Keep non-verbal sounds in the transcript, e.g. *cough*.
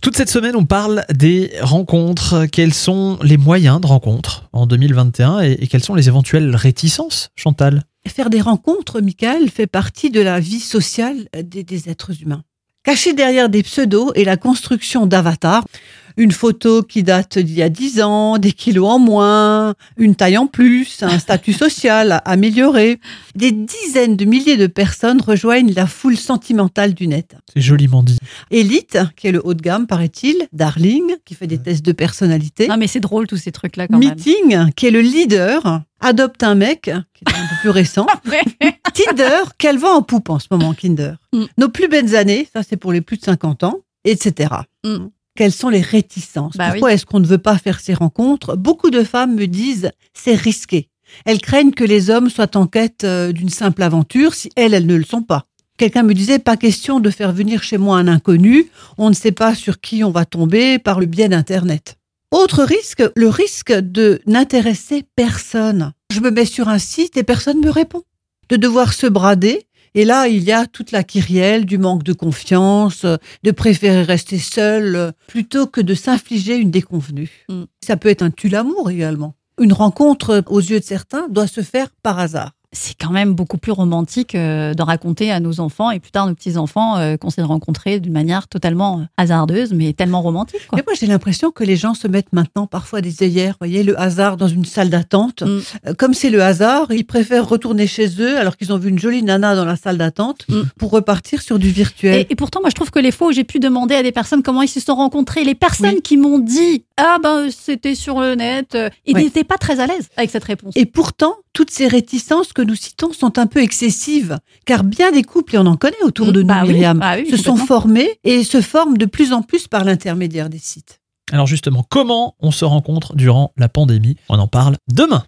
Toute cette semaine, on parle des rencontres. Quels sont les moyens de rencontres en 2021 et, quelles sont les éventuelles réticences, Chantal? Faire des rencontres, Michael, fait partie de la vie sociale des, des êtres humains. Caché derrière des pseudos et la construction d'avatars, une photo qui date d'il y a 10 ans, des kilos en moins, une taille en plus, un *laughs* statut social amélioré. Des dizaines de milliers de personnes rejoignent la foule sentimentale du net. C'est joliment dit. Elite, qui est le haut de gamme, paraît-il, Darling, qui fait des tests de personnalité. Non, mais c'est drôle tous ces trucs-là quand même. Meeting, qui est le leader, adopte un mec, qui est un peu plus récent. *laughs* Tinder, qu'elle vend en poupe en ce moment, Kinder. Mm. Nos plus belles années, ça c'est pour les plus de 50 ans, etc. Mm. Quelles sont les réticences Bah Pourquoi est-ce qu'on ne veut pas faire ces rencontres? Beaucoup de femmes me disent c'est risqué. Elles craignent que les hommes soient en quête euh, d'une simple aventure si elles, elles ne le sont pas. Quelqu'un me disait pas question de faire venir chez moi un inconnu, on ne sait pas sur qui on va tomber par le biais d'Internet. Autre risque, le risque de n'intéresser personne. Je me mets sur un site et personne me répond. De devoir se brader. Et là, il y a toute la kyrielle du manque de confiance, de préférer rester seul plutôt que de s'infliger une déconvenue. Mm. Ça peut être un tue-l'amour également. Une rencontre, aux yeux de certains, doit se faire par hasard. C'est quand même beaucoup plus romantique euh, de raconter à nos enfants et plus tard nos petits-enfants euh, qu'on s'est rencontrés d'une manière totalement euh, hasardeuse, mais tellement romantique. Quoi. Mais moi, j'ai l'impression que les gens se mettent maintenant parfois des œillères, voyez, le hasard dans une salle d'attente. Mm. Euh, Comme c'est le hasard, ils préfèrent retourner chez eux alors qu'ils ont vu une jolie nana dans la salle d'attente Mm. pour repartir sur du virtuel. Et, et pourtant, moi, je trouve que les fois où j'ai pu demander à des personnes comment ils se sont rencontrés, les personnes Oui. qui m'ont dit ah ben c'était sur le net, ils n'étaient pas très à l'aise avec cette réponse. Et pourtant, toutes ces réticences que nous citons sont un peu excessives, car bien des couples, et on en connaît autour Mm, de nous, bah oui, bah oui, se sont formés et se forment de plus en plus par l'intermédiaire des sites. Alors justement, comment on se rencontre durant la pandémie? On en parle demain.